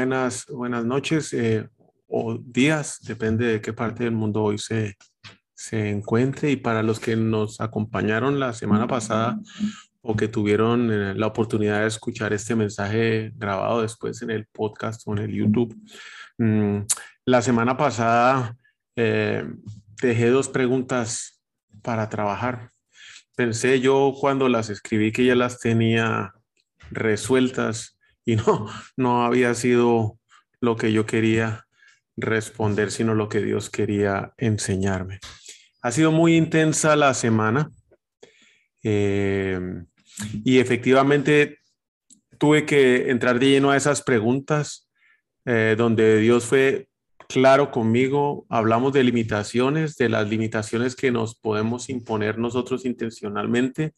Buenas, buenas noches eh, o días, depende de qué parte del mundo hoy se, se encuentre. Y para los que nos acompañaron la semana pasada o que tuvieron eh, la oportunidad de escuchar este mensaje grabado después en el podcast o en el YouTube, mm, la semana pasada eh, dejé dos preguntas para trabajar. Pensé yo cuando las escribí que ya las tenía resueltas y no, no había sido lo que yo quería responder, sino lo que Dios quería enseñarme. Ha sido muy intensa la semana eh, y efectivamente tuve que entrar de lleno a esas preguntas eh, donde Dios fue claro conmigo, hablamos de limitaciones, de las limitaciones que nos podemos imponer nosotros intencionalmente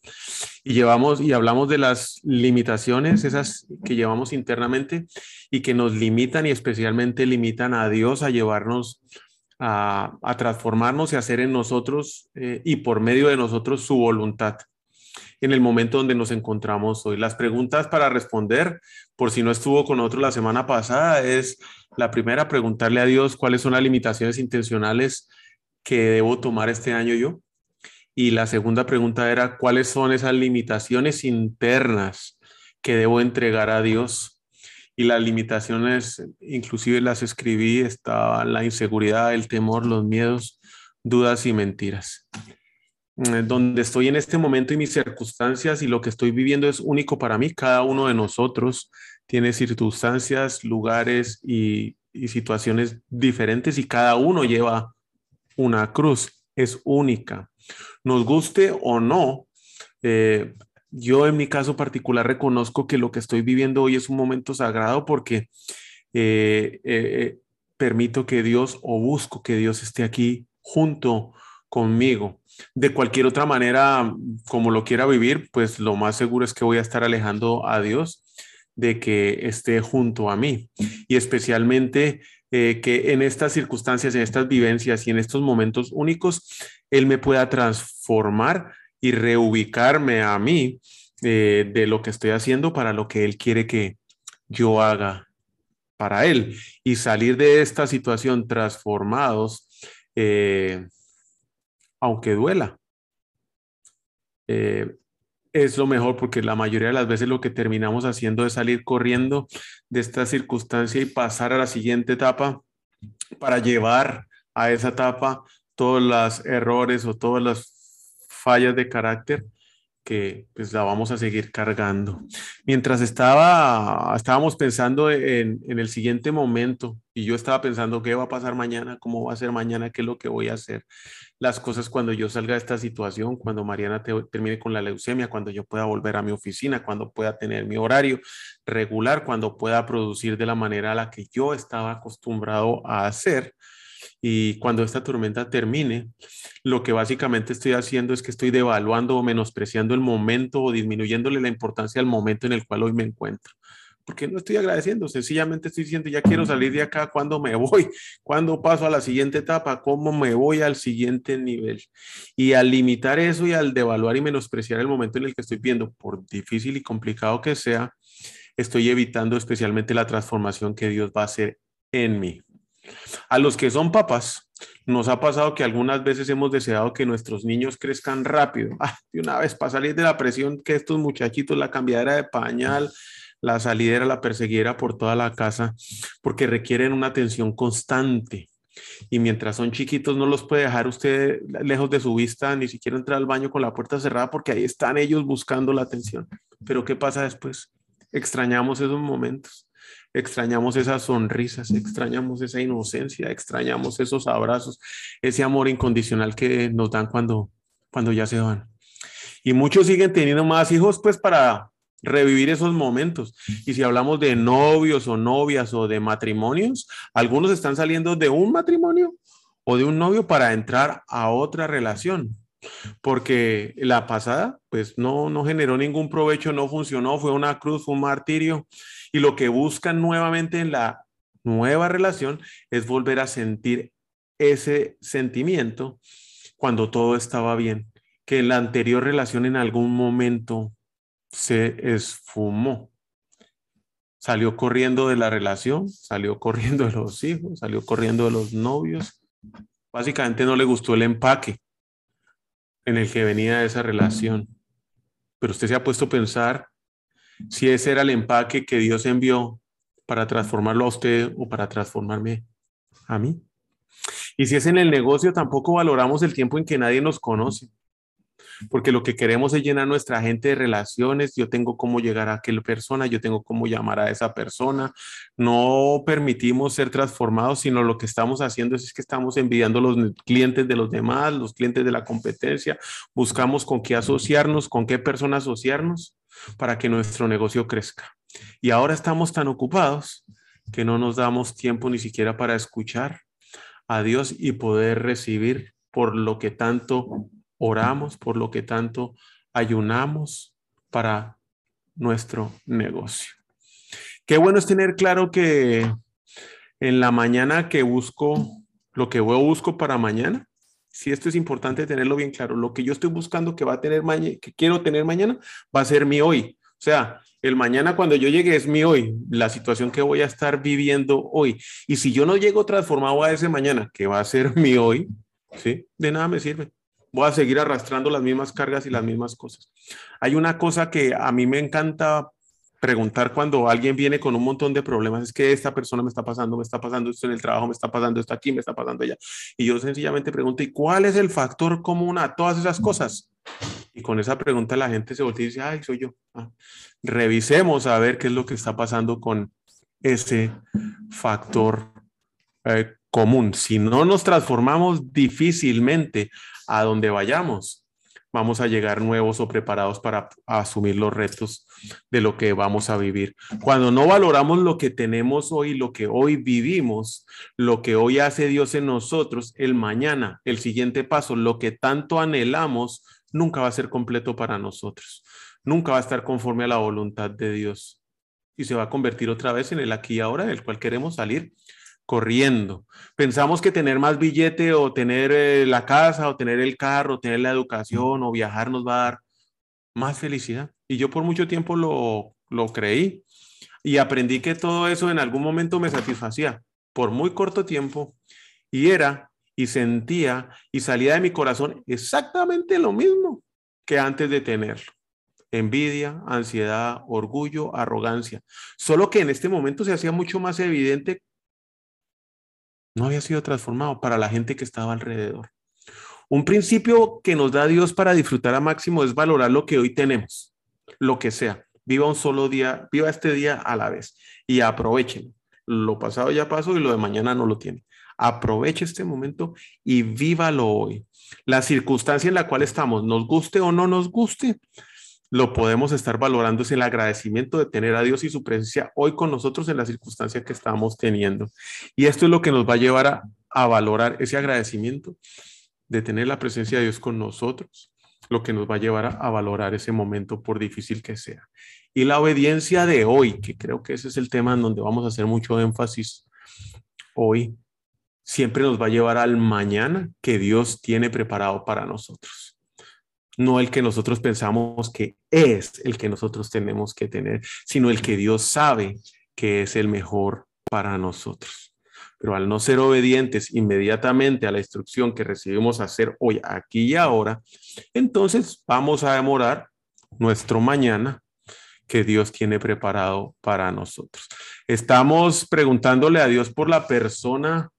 y llevamos y hablamos de las limitaciones esas que llevamos internamente y que nos limitan y especialmente limitan a Dios a llevarnos a, transformarnos y hacer en nosotros eh, y por medio de nosotros su voluntad en el momento donde nos encontramos hoy. Las preguntas para responder, por si no estuvo con nosotros la semana pasada, es la primera, preguntarle a Dios cuáles son las limitaciones intencionales que debo tomar este año yo. Y la segunda pregunta era cuáles son esas limitaciones internas que debo entregar a Dios. Y las limitaciones, inclusive las escribí, estaba la inseguridad, el temor, los miedos, dudas y mentiras. Eh, donde estoy en este momento y mis circunstancias y lo que estoy viviendo es único para mí. Cada uno de nosotros tiene circunstancias, lugares y, situaciones diferentes y cada uno lleva una cruz, es única. Nos guste o no, eh, yo en mi caso particular reconozco que lo que estoy viviendo hoy es un momento sagrado porque eh, permito que Dios o busco que Dios esté aquí junto conmigo. De cualquier otra manera, como lo quiera vivir, pues lo más seguro es que voy a estar alejando a Dios de que esté junto a mí. Y especialmente eh, que en estas circunstancias, en estas vivencias y en estos momentos únicos, Él me pueda transformar y reubicarme a mí eh, de lo que estoy haciendo para lo que Él quiere que yo haga para Él y salir de esta situación transformados. Eh, aunque duela. Eh, es lo mejor porque la mayoría de las veces lo que terminamos haciendo es salir corriendo de esta circunstancia y pasar a la siguiente etapa para llevar a esa etapa todos los errores o todas las fallas de carácter que pues la vamos a seguir cargando. Mientras estaba, estábamos pensando en, en, el siguiente momento y yo estaba pensando qué va a pasar mañana, cómo va a ser mañana, qué es lo que voy a hacer, las cosas cuando yo salga de esta situación, cuando Mariana termine con la leucemia, cuando yo pueda volver a mi oficina, cuando pueda tener mi horario regular, cuando pueda producir de la manera a la que yo estaba acostumbrado a hacer y cuando esta tormenta termine, lo que básicamente estoy haciendo es que estoy devaluando o menospreciando el momento o disminuyéndole la importancia al momento en el cual hoy me encuentro. Porque no estoy agradeciendo, sencillamente estoy diciendo, ya quiero salir de acá, ¿cuándo me voy? ¿Cuándo paso a la siguiente etapa? ¿Cómo me voy al siguiente nivel? Y al limitar eso y al devaluar y menospreciar el momento en el que estoy viendo, por difícil y complicado que sea, estoy evitando especialmente la transformación que Dios va a hacer en mí. A los que son papás, nos ha pasado que algunas veces hemos deseado que nuestros niños crezcan rápido. Ah, de una vez, para salir de la presión que estos muchachitos, la cambiadera de pañal, la salidera, la perseguiera por toda la casa, porque requieren una atención constante. Y mientras son chiquitos, no los puede dejar usted lejos de su vista, ni siquiera entrar al baño con la puerta cerrada, porque ahí están ellos buscando la atención. Pero ¿qué pasa después? Extrañamos esos momentos extrañamos esas sonrisas, extrañamos esa inocencia, extrañamos esos abrazos, ese amor incondicional que nos dan cuando, cuando ya se van. Y muchos siguen teniendo más hijos pues para revivir esos momentos. Y si hablamos de novios o novias o de matrimonios, algunos están saliendo de un matrimonio o de un novio para entrar a otra relación. Porque la pasada, pues no, no generó ningún provecho, no funcionó, fue una cruz, fue un martirio. Y lo que buscan nuevamente en la nueva relación es volver a sentir ese sentimiento cuando todo estaba bien, que la anterior relación en algún momento se esfumó. Salió corriendo de la relación, salió corriendo de los hijos, salió corriendo de los novios. Básicamente no le gustó el empaque en el que venía esa relación. Pero usted se ha puesto a pensar si ese era el empaque que Dios envió para transformarlo a usted o para transformarme a mí. Y si es en el negocio, tampoco valoramos el tiempo en que nadie nos conoce porque lo que queremos es llenar nuestra gente de relaciones, yo tengo cómo llegar a aquella persona, yo tengo cómo llamar a esa persona, no permitimos ser transformados, sino lo que estamos haciendo es, que estamos envidiando los clientes de los demás, los clientes de la competencia, buscamos con qué asociarnos, con qué persona asociarnos para que nuestro negocio crezca. Y ahora estamos tan ocupados que no nos damos tiempo ni siquiera para escuchar a Dios y poder recibir por lo que tanto oramos por lo que tanto ayunamos para nuestro negocio. Qué bueno es tener claro que en la mañana que busco, lo que yo busco para mañana, si esto es importante tenerlo bien claro, lo que yo estoy buscando que va a tener mañana, que quiero tener mañana, va a ser mi hoy. O sea, el mañana cuando yo llegue es mi hoy, la situación que voy a estar viviendo hoy. Y si yo no llego transformado a ese mañana, que va a ser mi hoy, ¿sí? De nada me sirve voy a seguir arrastrando las mismas cargas y las mismas cosas. Hay una cosa que a mí me encanta preguntar cuando alguien viene con un montón de problemas, es que esta persona me está pasando, me está pasando esto en el trabajo, me está pasando esto aquí, me está pasando allá. Y yo sencillamente pregunto, ¿y cuál es el factor común a todas esas cosas? Y con esa pregunta la gente se voltea y dice, ay, soy yo. Ah, revisemos a ver qué es lo que está pasando con ese factor eh, común. Si no nos transformamos difícilmente a donde vayamos, vamos a llegar nuevos o preparados para asumir los retos de lo que vamos a vivir. Cuando no valoramos lo que tenemos hoy, lo que hoy vivimos, lo que hoy hace Dios en nosotros, el mañana, el siguiente paso, lo que tanto anhelamos, nunca va a ser completo para nosotros. Nunca va a estar conforme a la voluntad de Dios. Y se va a convertir otra vez en el aquí y ahora del cual queremos salir corriendo. Pensamos que tener más billete o tener eh, la casa o tener el carro, tener la educación o viajar nos va a dar más felicidad. Y yo por mucho tiempo lo, lo creí y aprendí que todo eso en algún momento me satisfacía por muy corto tiempo y era y sentía y salía de mi corazón exactamente lo mismo que antes de tenerlo. Envidia, ansiedad, orgullo, arrogancia. Solo que en este momento se hacía mucho más evidente no había sido transformado para la gente que estaba alrededor. Un principio que nos da Dios para disfrutar a máximo es valorar lo que hoy tenemos, lo que sea. Viva un solo día, viva este día a la vez y aprovechen. Lo pasado ya pasó y lo de mañana no lo tiene. Aproveche este momento y vívalo hoy. La circunstancia en la cual estamos, nos guste o no nos guste, lo podemos estar valorando es el agradecimiento de tener a Dios y su presencia hoy con nosotros en la circunstancia que estamos teniendo. Y esto es lo que nos va a llevar a, a valorar ese agradecimiento de tener la presencia de Dios con nosotros, lo que nos va a llevar a, a, valorar ese momento por difícil que sea. Y la obediencia de hoy, que creo que ese es el tema en donde vamos a hacer mucho énfasis hoy, siempre nos va a llevar al mañana que Dios tiene preparado para nosotros no el que nosotros pensamos que es el que nosotros tenemos que tener, sino el que Dios sabe que es el mejor para nosotros. Pero al no ser obedientes inmediatamente a la instrucción que recibimos hacer hoy, aquí y ahora, entonces vamos a demorar nuestro mañana que Dios tiene preparado para nosotros. Estamos preguntándole a Dios por la persona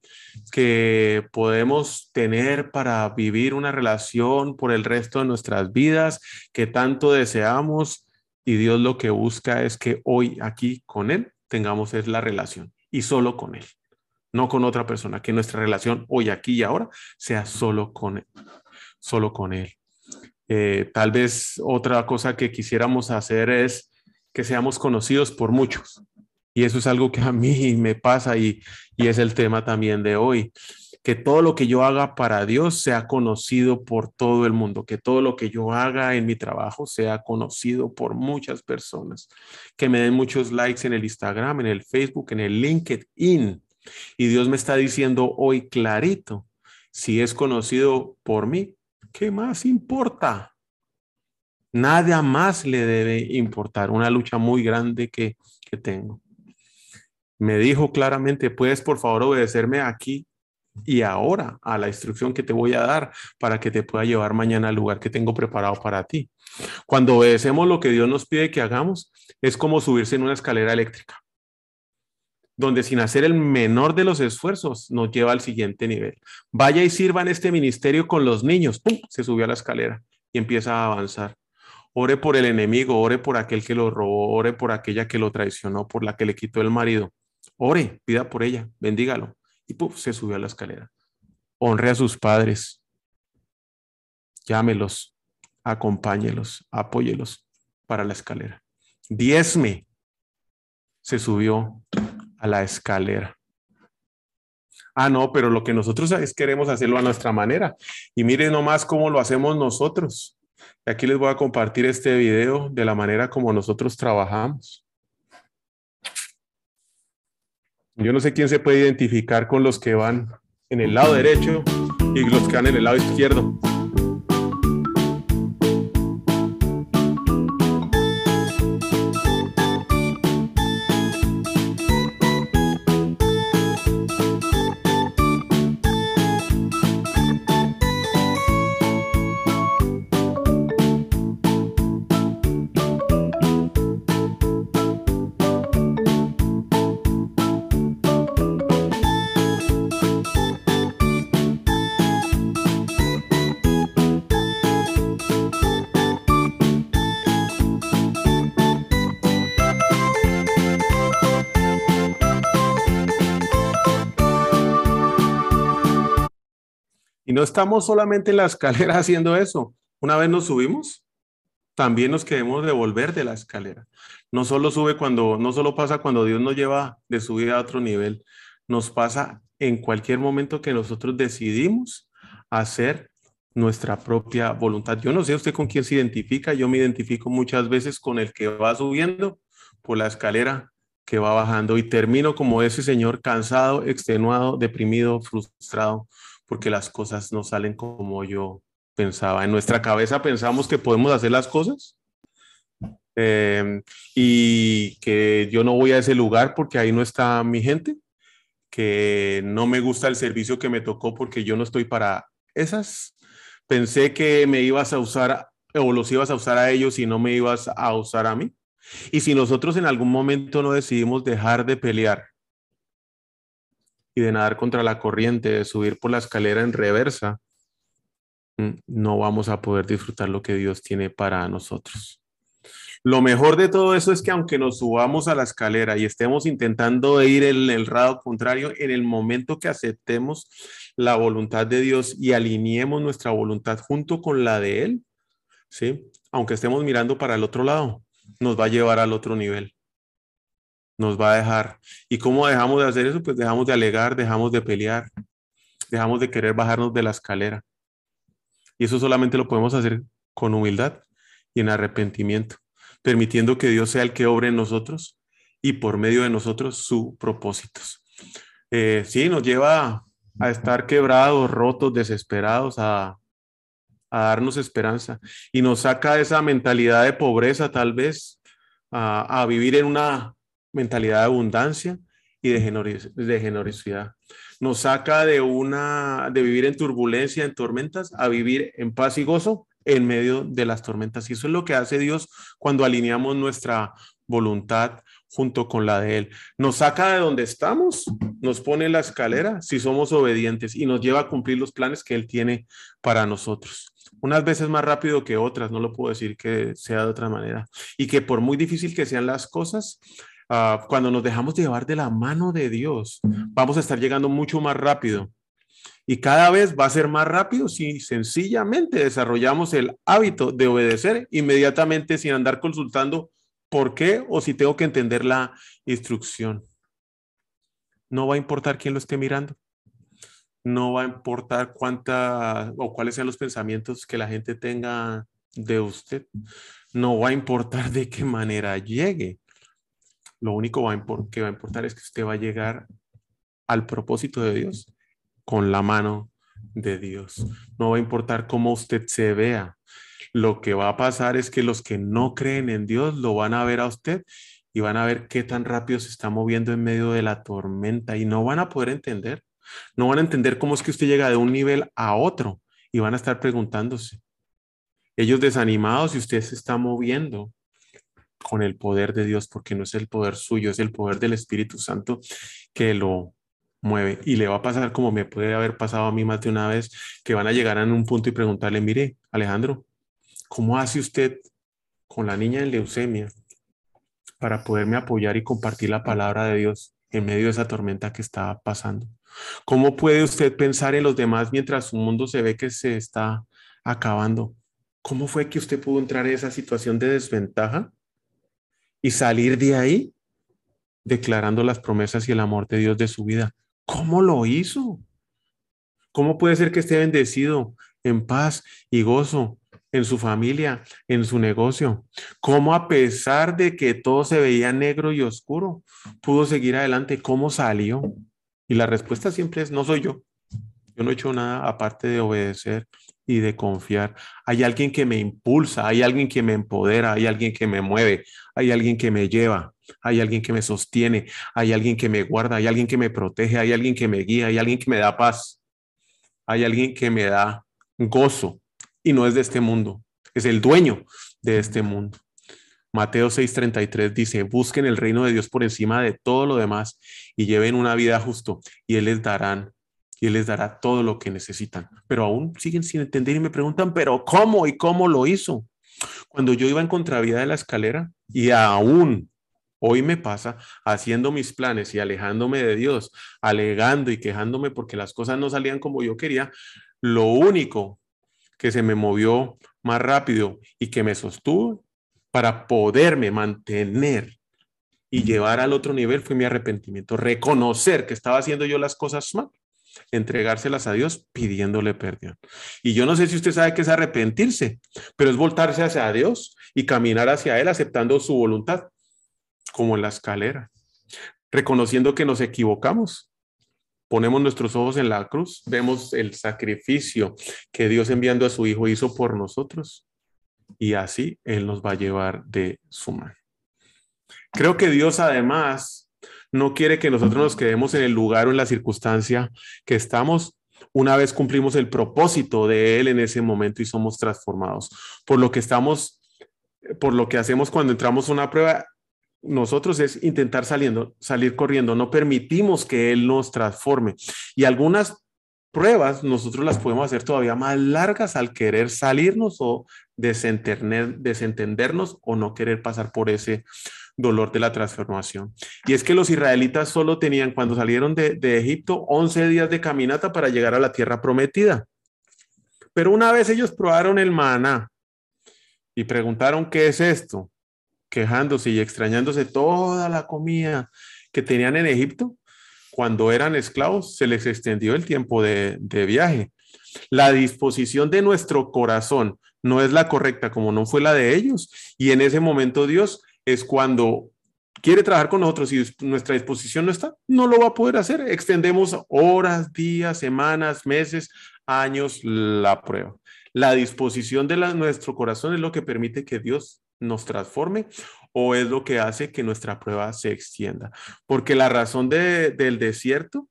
que podemos tener para vivir una relación por el resto de nuestras vidas que tanto deseamos y Dios lo que busca es que hoy aquí con Él tengamos es la relación y solo con Él, no con otra persona, que nuestra relación hoy aquí y ahora sea solo con Él, solo con Él. Eh, tal vez otra cosa que quisiéramos hacer es que seamos conocidos por muchos. Y eso es algo que a mí me pasa y, y es el tema también de hoy. Que todo lo que yo haga para Dios sea conocido por todo el mundo, que todo lo que yo haga en mi trabajo sea conocido por muchas personas, que me den muchos likes en el Instagram, en el Facebook, en el LinkedIn. Y Dios me está diciendo hoy clarito, si es conocido por mí, ¿qué más importa? Nada más le debe importar, una lucha muy grande que, que tengo. Me dijo claramente, puedes por favor obedecerme aquí y ahora a la instrucción que te voy a dar para que te pueda llevar mañana al lugar que tengo preparado para ti. Cuando obedecemos lo que Dios nos pide que hagamos, es como subirse en una escalera eléctrica donde sin hacer el menor de los esfuerzos nos lleva al siguiente nivel. Vaya y sirva en este ministerio con los niños. ¡Pum! Se subió a la escalera y empieza a avanzar. Ore por el enemigo, ore por aquel que lo robó, ore por aquella que lo traicionó, por la que le quitó el marido. Ore, pida por ella, bendígalo. Y ¡pum! se subió a la escalera. Honre a sus padres. Llámelos, acompáñelos, apóyelos para la escalera. Diezme. Se subió a la escalera. Ah, no, pero lo que nosotros es queremos hacerlo a nuestra manera. Y miren nomás cómo lo hacemos nosotros. Aquí les voy a compartir este video de la manera como nosotros trabajamos. Yo no sé quién se puede identificar con los que van en el lado derecho y los que van en el lado izquierdo. No estamos solamente en la escalera haciendo eso. Una vez nos subimos, también nos queremos devolver de la escalera. No solo sube cuando, no solo pasa cuando Dios nos lleva de subir a otro nivel, nos pasa en cualquier momento que nosotros decidimos hacer nuestra propia voluntad. Yo no sé usted con quién se identifica, yo me identifico muchas veces con el que va subiendo por la escalera que va bajando y termino como ese señor cansado, extenuado, deprimido, frustrado, porque las cosas no salen como yo pensaba. En nuestra cabeza pensamos que podemos hacer las cosas em, y que yo no voy a ese lugar porque ahí no está mi gente, que no me gusta el servicio que me tocó porque yo no estoy para esas. Pensé que me ibas a usar o los ibas a usar a ellos y no me ibas a usar a mí. Y si nosotros en algún momento no decidimos dejar de pelear y de nadar contra la corriente, de subir por la escalera en reversa, mm, no vamos a poder disfrutar lo que Dios tiene para nosotros. Lo mejor de todo eso es que aunque nos subamos a la escalera y estemos intentando ir en el lado contrario, en el momento que aceptemos la voluntad de Dios y alineemos nuestra voluntad junto con la de Él, ¿sí? Aunque estemos mirando para el otro lado, nos va a llevar al otro nivel nos va a dejar. ¿Y cómo dejamos de hacer eso? Pues dejamos de alegar, dejamos de pelear, dejamos de querer bajarnos de la escalera. Y eso solamente lo podemos hacer con humildad y en arrepentimiento, permitiendo que Dios sea el que obre en nosotros y por medio de nosotros sus propósitos. Eh, sí, nos lleva a estar quebrados, rotos, desesperados, a, darnos esperanza y nos saca de esa mentalidad de pobreza tal vez a vivir en una mentalidad de abundancia y de, generosidad. Nos saca de una de vivir en turbulencia, en tormentas, a vivir en paz y gozo en medio de las tormentas. Y eso es lo que hace Dios cuando alineamos nuestra voluntad junto con la de Él. Nos saca de donde estamos, nos pone la escalera si somos obedientes y nos lleva a cumplir los planes que Él tiene para nosotros. Unas veces más rápido que otras, no lo puedo decir que sea de otra manera. Y que por muy difícil que sean las cosas, Ah, cuando nos dejamos llevar de la mano de Dios, vamos a estar llegando mucho más rápido. Y cada vez va a ser más rápido si sencillamente desarrollamos el hábito de obedecer inmediatamente sin andar consultando por qué o si tengo que entender la instrucción. No va a importar quién lo esté mirando. No va a importar cuánta o cuáles sean los pensamientos que la gente tenga de usted. No va a importar de qué manera llegue. Lo único que va a importar es que usted va a llegar al propósito de Dios con la mano de Dios. No va a importar cómo usted se vea. Lo que va a pasar es que los que no creen en Dios lo van a ver a usted y van a ver qué tan rápido se está moviendo en medio de la tormenta y no van a poder entender. No van a entender cómo es que usted llega de un nivel a otro y van a estar preguntándose. Ellos desanimados y usted se está moviendo con el poder de Dios, porque no es el poder suyo, es el poder del Espíritu Santo que lo mueve. Y le va a pasar como me puede haber pasado a mí más de una vez, que van a llegar en un punto y preguntarle, mire, Alejandro, ¿cómo hace usted con la niña en leucemia para poderme apoyar y compartir la palabra de Dios en medio de esa tormenta que está pasando? ¿Cómo puede usted pensar en los demás mientras su mundo se ve que se está acabando? ¿Cómo fue que usted pudo entrar en esa situación de desventaja y salir de ahí declarando las promesas y el amor de Dios de su vida? ¿Cómo lo hizo? ¿Cómo puede ser que esté bendecido en paz y gozo en su familia, en su negocio? ¿Cómo a pesar de que todo se veía negro y oscuro, pudo seguir adelante? ¿Cómo salió? Y la respuesta siempre es, no soy yo. Yo no he hecho nada aparte de obedecer y de confiar. Hay alguien que me impulsa, hay alguien que me empodera, hay alguien que me mueve, hay alguien que me lleva, hay alguien que me sostiene, hay alguien que me guarda, hay alguien que me protege, hay alguien que me guía, hay alguien que me da paz, hay alguien que me da gozo y no es de este mundo, es el dueño de este mundo. Mateo 6:33 dice, busquen el reino de Dios por encima de todo lo demás y lleven una vida justo y Él les darán y Él les dará todo lo que necesitan. Pero aún siguen sin entender y me preguntan, pero ¿cómo y cómo lo hizo? Cuando yo iba en contravía de la escalera y aún hoy me pasa haciendo mis planes y alejándome de Dios, alegando y quejándome porque las cosas no salían como yo quería, lo único que se me movió más rápido y que me sostuvo para poderme mantener y llevar al otro nivel fue mi arrepentimiento, reconocer que estaba haciendo yo las cosas mal entregárselas a Dios pidiéndole perdón. Y yo no sé si usted sabe qué es arrepentirse, pero es voltarse hacia Dios y caminar hacia Él aceptando su voluntad, como en la escalera, reconociendo que nos equivocamos. Ponemos nuestros ojos en la cruz, vemos el sacrificio que Dios enviando a su Hijo hizo por nosotros y así Él nos va a llevar de su mano. Creo que Dios además no quiere que nosotros nos quedemos en el lugar o en la circunstancia que estamos una vez cumplimos el propósito de Él en ese momento y somos transformados. Por lo que estamos, por lo que hacemos cuando entramos a una prueba, nosotros es intentar saliendo, salir corriendo. No permitimos que Él nos transforme. Y algunas pruebas nosotros las podemos hacer todavía más largas al querer salirnos o desentendernos o no querer pasar por ese dolor de la transformación. Y es que los israelitas solo tenían, cuando salieron de, Egipto, 11 días de caminata para llegar a la tierra prometida. Pero una vez ellos probaron el maná y preguntaron, ¿qué es esto? Quejándose y extrañándose toda la comida que tenían en Egipto, cuando eran esclavos, se les extendió el tiempo de, de viaje. La disposición de nuestro corazón no es la correcta como no fue la de ellos. Y en ese momento Dios es cuando quiere trabajar con nosotros y nuestra disposición no está, no lo va a poder hacer. Extendemos horas, días, semanas, meses, años la prueba. La disposición de nuestro corazón es lo que permite que Dios nos transforme o es lo que hace que nuestra prueba se extienda. Porque la razón del desierto,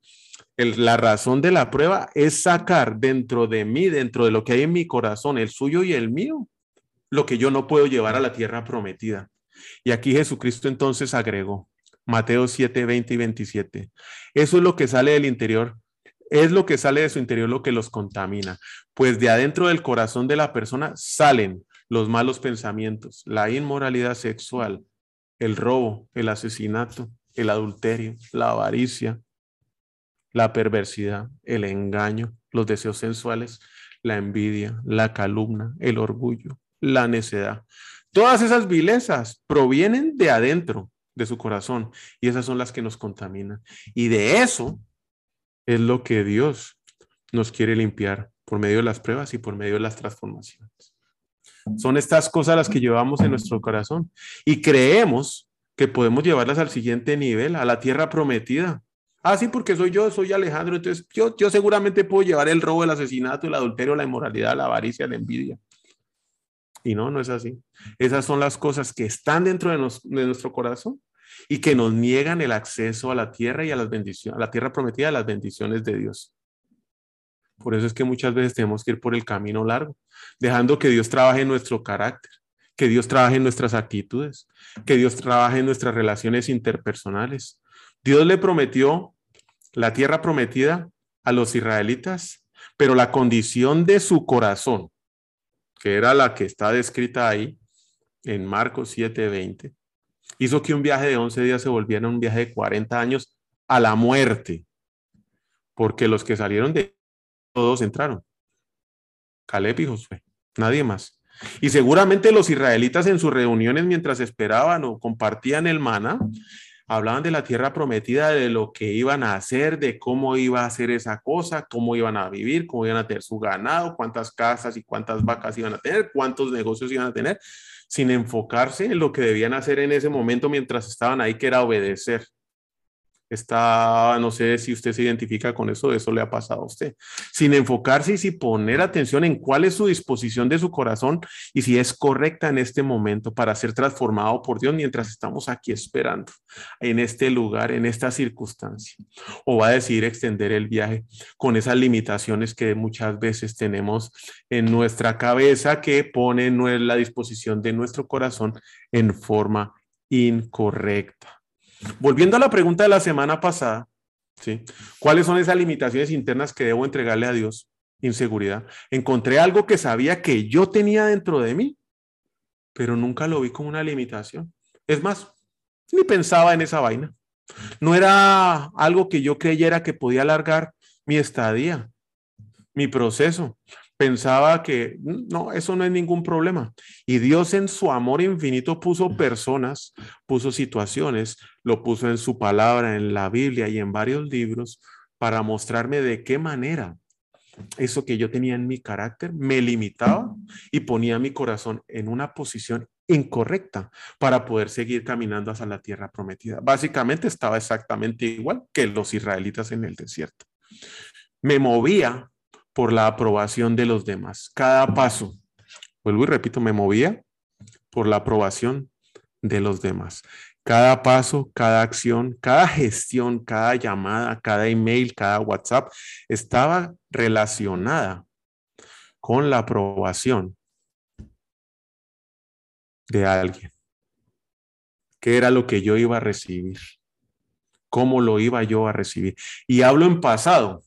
la razón de la prueba es sacar dentro de mí, dentro de lo que hay en mi corazón, el suyo y el mío, lo que yo no puedo llevar a la tierra prometida. Y aquí Jesucristo entonces agregó, Mateo 7, 20 y 27. Eso es lo que sale del interior, es lo que sale de su interior lo que los contamina, pues de adentro del corazón de la persona salen los malos pensamientos, la inmoralidad sexual, el robo, el asesinato, el adulterio, la avaricia, la perversidad, el engaño, los deseos sensuales, la envidia, la calumnia, el orgullo, la necedad Todas esas vilezas provienen de adentro, de su corazón, y esas son las que nos contaminan. Y de eso es lo que Dios nos quiere limpiar por medio de las pruebas y por medio de las transformaciones. Son estas cosas las que llevamos en nuestro corazón y creemos que podemos llevarlas al siguiente nivel, a la tierra prometida. Ah, sí, porque soy yo, soy Alejandro, entonces yo, yo seguramente puedo llevar el robo, el asesinato, el adulterio, la inmoralidad, la avaricia, la envidia. Y no, no es así. Esas son las cosas que están dentro de, de nuestro corazón y que nos niegan el acceso a la tierra y a las bendiciones, a la tierra prometida, a las bendiciones de Dios. Por eso es que muchas veces tenemos que ir por el camino largo, dejando que Dios trabaje en nuestro carácter, que Dios trabaje en nuestras actitudes, que Dios trabaje en nuestras relaciones interpersonales. Dios le prometió la tierra prometida a los israelitas, pero la condición de su corazón, que era la que está descrita ahí en Marcos 7:20, hizo que un viaje de 11 días se volviera un viaje de 40 años a la muerte, porque los que salieron de todos entraron. Caleb y Josué, nadie más. Y seguramente los israelitas en sus reuniones mientras esperaban o compartían el maná, hablaban de la tierra prometida, de lo que iban a hacer, de cómo iba a hacer esa cosa, cómo iban a vivir, cómo iban a tener su ganado, cuántas casas y cuántas vacas iban a tener, cuántos negocios iban a tener, sin enfocarse en lo que debían hacer en ese momento mientras estaban ahí, que era obedecer está, no sé si usted se identifica con eso, eso le ha pasado a usted, sin enfocarse y sin poner atención en cuál es su disposición de su corazón y si es correcta en este momento para ser transformado por Dios mientras estamos aquí esperando en este lugar, en esta circunstancia. O va a decidir extender el viaje con esas limitaciones que muchas veces tenemos en nuestra cabeza que ponen la disposición de nuestro corazón en forma incorrecta. Volviendo a la pregunta de la semana pasada, ¿sí? ¿Cuáles son esas limitaciones internas que debo entregarle a Dios? Inseguridad. Encontré algo que sabía que yo tenía dentro de mí, pero nunca lo vi como una limitación. Es más, ni pensaba en esa vaina. No era algo que yo creyera que podía alargar mi estadía, mi proceso pensaba que no, eso no es ningún problema. Y Dios en su amor infinito puso personas, puso situaciones, lo puso en su palabra, en la Biblia y en varios libros para mostrarme de qué manera eso que yo tenía en mi carácter me limitaba y ponía mi corazón en una posición incorrecta para poder seguir caminando hacia la tierra prometida. Básicamente estaba exactamente igual que los israelitas en el desierto. Me movía por la aprobación de los demás. Cada paso, vuelvo y repito, me movía por la aprobación de los demás. Cada paso, cada acción, cada gestión, cada llamada, cada email, cada WhatsApp estaba relacionada con la aprobación de alguien. ¿Qué era lo que yo iba a recibir? ¿Cómo lo iba yo a recibir? Y hablo en pasado,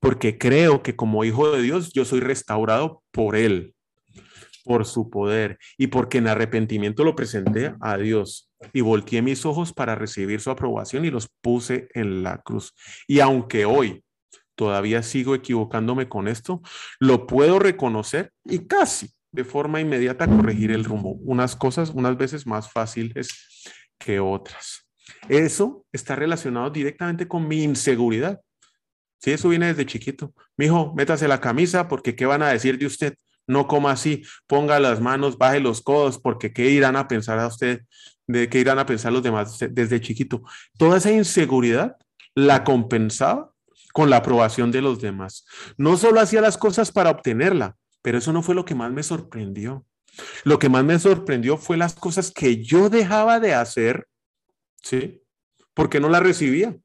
porque creo que como hijo de Dios yo soy restaurado por Él, por su poder y porque en arrepentimiento lo presenté a Dios y volteé mis ojos para recibir su aprobación y los puse en la cruz. Y aunque hoy todavía sigo equivocándome con esto, lo puedo reconocer y casi de forma inmediata corregir el rumbo. Unas cosas, unas veces más fáciles que otras. Eso está relacionado directamente con mi inseguridad. Sí, eso viene desde chiquito. Mijo, métase la camisa porque ¿qué van a decir de usted? No coma así, ponga las manos, baje los codos, porque ¿qué irán a pensar a usted? ¿De qué irán a pensar los demás desde chiquito? Toda esa inseguridad la compensaba con la aprobación de los demás. No solo hacía las cosas para obtenerla, pero eso no fue lo que más me sorprendió. Lo que más me sorprendió fue las cosas que yo dejaba de hacer, ¿sí? Porque no las recibía.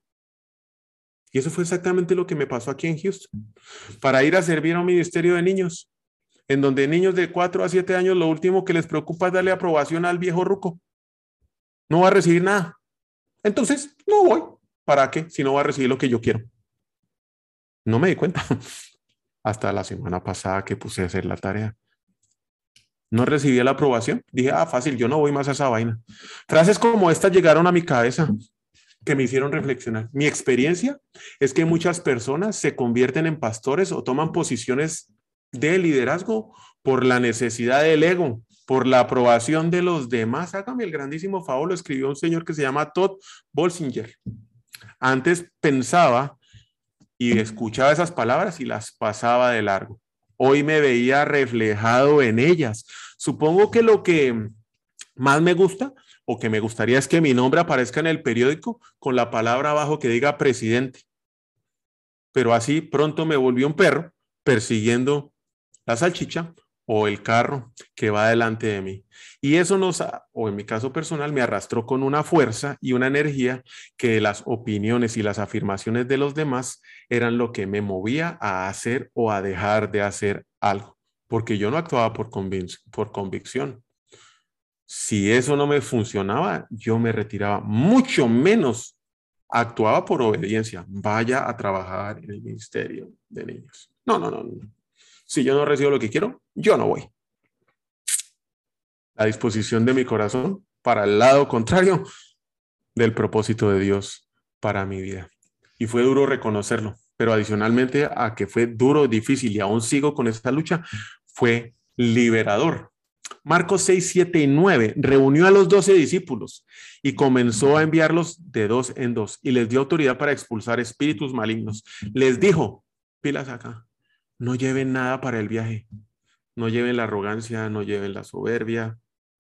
Y eso fue exactamente lo que me pasó aquí en Houston. Para ir a servir a un ministerio de niños, en donde niños de 4 a 7 años lo último que les preocupa es darle aprobación al viejo ruco. No va a recibir nada. Entonces, no voy. ¿Para qué? Si no va a recibir lo que yo quiero. No me di cuenta. Hasta la semana pasada que puse a hacer la tarea. No recibí la aprobación. Dije, ah, fácil, yo no voy más a esa vaina. Frases como estas llegaron a mi cabeza que me hicieron reflexionar. Mi experiencia es que muchas personas se convierten en pastores o toman posiciones de liderazgo por la necesidad del ego, por la aprobación de los demás. Hágame el grandísimo favor, lo escribió un señor que se llama Todd Bolsinger. Antes pensaba y escuchaba esas palabras y las pasaba de largo. Hoy me veía reflejado en ellas. Supongo que lo que más me gusta o que me gustaría es que mi nombre aparezca en el periódico con la palabra abajo que diga presidente. Pero así pronto me volvió un perro persiguiendo la salchicha o el carro que va delante de mí. Y eso nos, o en mi caso personal, me arrastró con una fuerza y una energía que las opiniones y las afirmaciones de los demás eran lo que me movía a hacer o a dejar de hacer algo, porque yo no actuaba por convicción. Si eso no me funcionaba, yo me retiraba, mucho menos actuaba por obediencia. Vaya a trabajar en el ministerio de niños. No, no, no. no. Si yo no recibo lo que quiero, yo no voy. La disposición de mi corazón para el lado contrario del propósito de Dios para mi vida. Y fue duro reconocerlo, pero adicionalmente a que fue duro, difícil y aún sigo con esta lucha, fue liberador. Marcos 6, 7 y 9 reunió a los doce discípulos y comenzó a enviarlos de dos en dos y les dio autoridad para expulsar espíritus malignos. Les dijo, pilas acá, no lleven nada para el viaje. No lleven la arrogancia, no lleven la soberbia,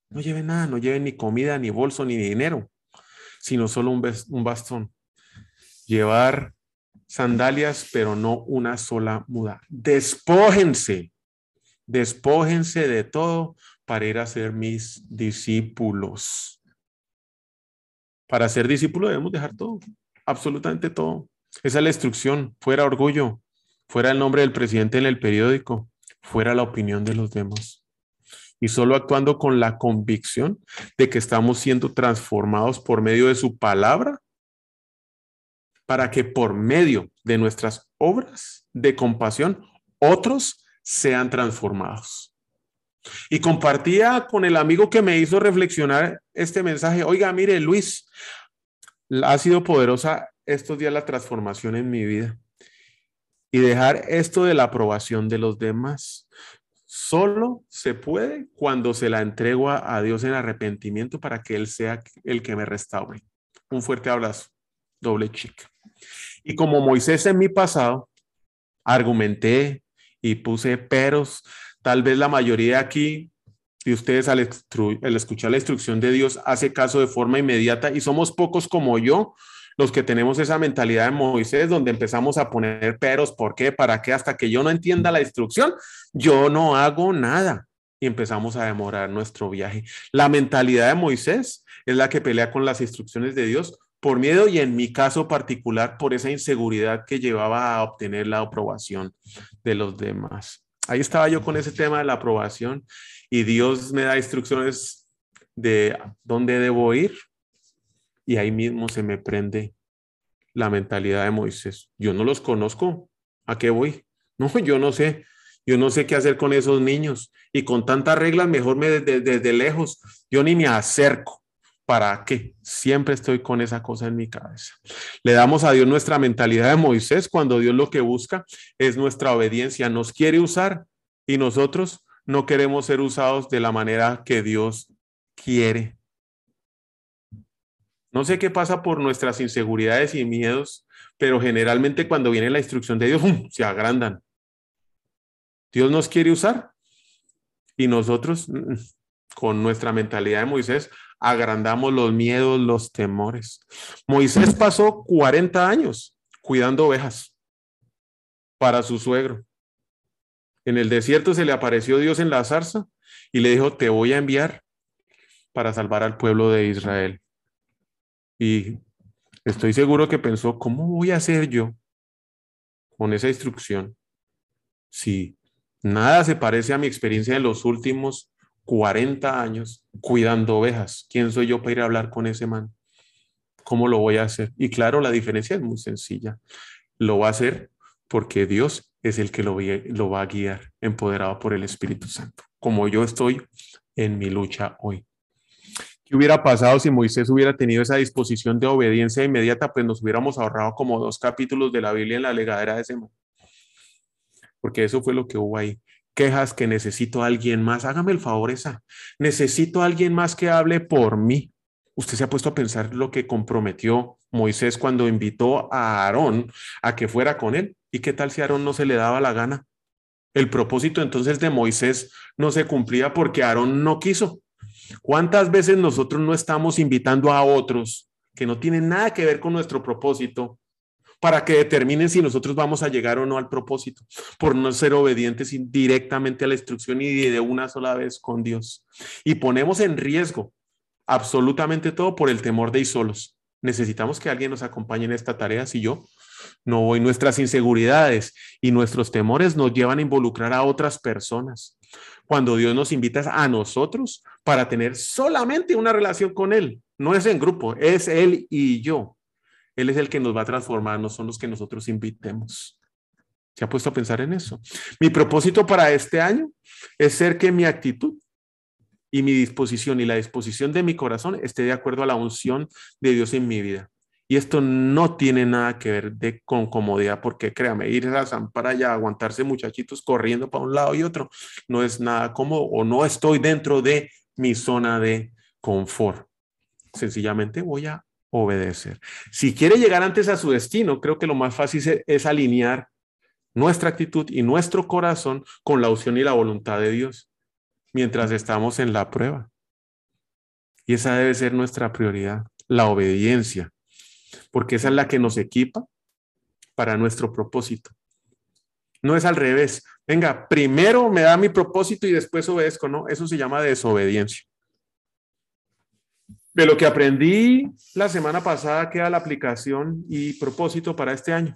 no lleven nada, no lleven ni comida, ni bolso, ni dinero, sino solo un, un bastón. Llevar sandalias, pero no una sola muda. Despójense, despójense de todo para ir a ser mis discípulos. Para ser discípulo debemos dejar todo, absolutamente todo. Esa es la instrucción, fuera orgullo, fuera el nombre del presidente en el periódico, fuera la opinión de los demás. Y solo actuando con la convicción de que estamos siendo transformados por medio de su palabra, para que por medio de nuestras obras de compasión, otros sean transformados. Y compartía con el amigo que me hizo reflexionar este mensaje, oiga, mire, Luis, ha sido poderosa estos días la transformación en mi vida y dejar esto de la aprobación de los demás. Solo se puede cuando se la entrego a, Dios en arrepentimiento para que Él sea el que me restaure. Un fuerte abrazo, doble chica. Y como Moisés en mi pasado, argumenté y puse peros, tal vez la mayoría aquí de ustedes al, al escuchar la instrucción de Dios hace caso de forma inmediata y somos pocos como yo los que tenemos esa mentalidad de Moisés, donde empezamos a poner peros, ¿por qué? ¿Para qué? Hasta que yo no entienda la instrucción, yo no hago nada. Y empezamos a demorar nuestro viaje. La mentalidad de Moisés es la que pelea con las instrucciones de Dios por miedo y en mi caso particular por esa inseguridad que llevaba a obtener la aprobación de los demás. Ahí estaba yo con ese tema de la aprobación y Dios me da instrucciones de dónde debo ir, y ahí mismo se me prende la mentalidad de Moisés. Yo no los conozco. ¿A qué voy? No, yo no sé. Yo no sé qué hacer con esos niños. Y con tantas reglas, mejor me desde, desde lejos. Yo ni me acerco. ¿Para qué? Siempre estoy con esa cosa en mi cabeza. Le damos a Dios nuestra mentalidad de Moisés cuando Dios lo que busca es nuestra obediencia. Nos quiere usar y nosotros no queremos ser usados de la manera que Dios quiere. No sé qué pasa por nuestras inseguridades y miedos, pero generalmente cuando viene la instrucción de Dios, se agrandan. Dios nos quiere usar y nosotros, mm, con nuestra mentalidad de Moisés, agrandamos los miedos, los temores. Moisés pasó 40 años cuidando ovejas para su suegro. En el desierto se le apareció Dios en la zarza y le dijo, te voy a enviar para salvar al pueblo de Israel. Y estoy seguro que pensó, ¿cómo voy a hacer yo con esa instrucción si nada se parece a mi experiencia en los últimos 40 años cuidando ovejas? ¿Quién soy yo para ir a hablar con ese man? ¿Cómo lo voy a hacer? Y claro, la diferencia es muy sencilla. Lo va a hacer porque Dios es el que lo, va a guiar, empoderado por el Espíritu Santo, como yo estoy en mi lucha hoy. ¿Qué hubiera pasado si Moisés hubiera tenido esa disposición de obediencia inmediata? Pues nos hubiéramos ahorrado como dos capítulos de la Biblia en la legadera de semana. Porque eso fue lo que hubo ahí. Quejas que necesito a alguien más, hágame el favor esa. Necesito a alguien más que hable por mí. Usted se ha puesto a pensar lo que comprometió Moisés cuando invitó a Aarón a que fuera con él. ¿Y qué tal si Aarón no se le daba la gana? El propósito entonces de Moisés no se cumplía porque Aarón no quiso. ¿Cuántas veces nosotros no estamos invitando a otros que no tienen nada que ver con nuestro propósito para que determinen si nosotros vamos a llegar o no al propósito, por no ser obedientes directamente a la instrucción y de una sola vez con Dios. Y ponemos en riesgo absolutamente todo por el temor de ir solos. Necesitamos que alguien nos acompañe en esta tarea, si yo no voy. Nuestras inseguridades y nuestros temores nos llevan a involucrar a otras personas. Cuando Dios nos invita a nosotros para tener solamente una relación con Él, no es en grupo, es Él y yo. Él es el que nos va a transformar, no son los que nosotros invitemos. ¿Se ha puesto a pensar en eso? Mi propósito para este año es ser que mi actitud y mi disposición y la disposición de mi corazón esté de acuerdo a la unción de Dios en mi vida. Y esto no tiene nada que ver de, con comodidad, porque créame, ir a San para allá, aguantarse muchachitos corriendo para un lado y otro, no es nada cómodo o no estoy dentro de mi zona de confort. Sencillamente voy a obedecer. Si quiere llegar antes a su destino, creo que lo más fácil es, alinear nuestra actitud y nuestro corazón con la opción y la voluntad de Dios mientras estamos en la prueba. Y esa debe ser nuestra prioridad, la obediencia, porque esa es la que nos equipa para nuestro propósito. No es al revés. Venga, primero me da mi propósito y después obedezco, ¿no? Eso se llama desobediencia. De lo que aprendí la semana pasada queda la aplicación y propósito para este año.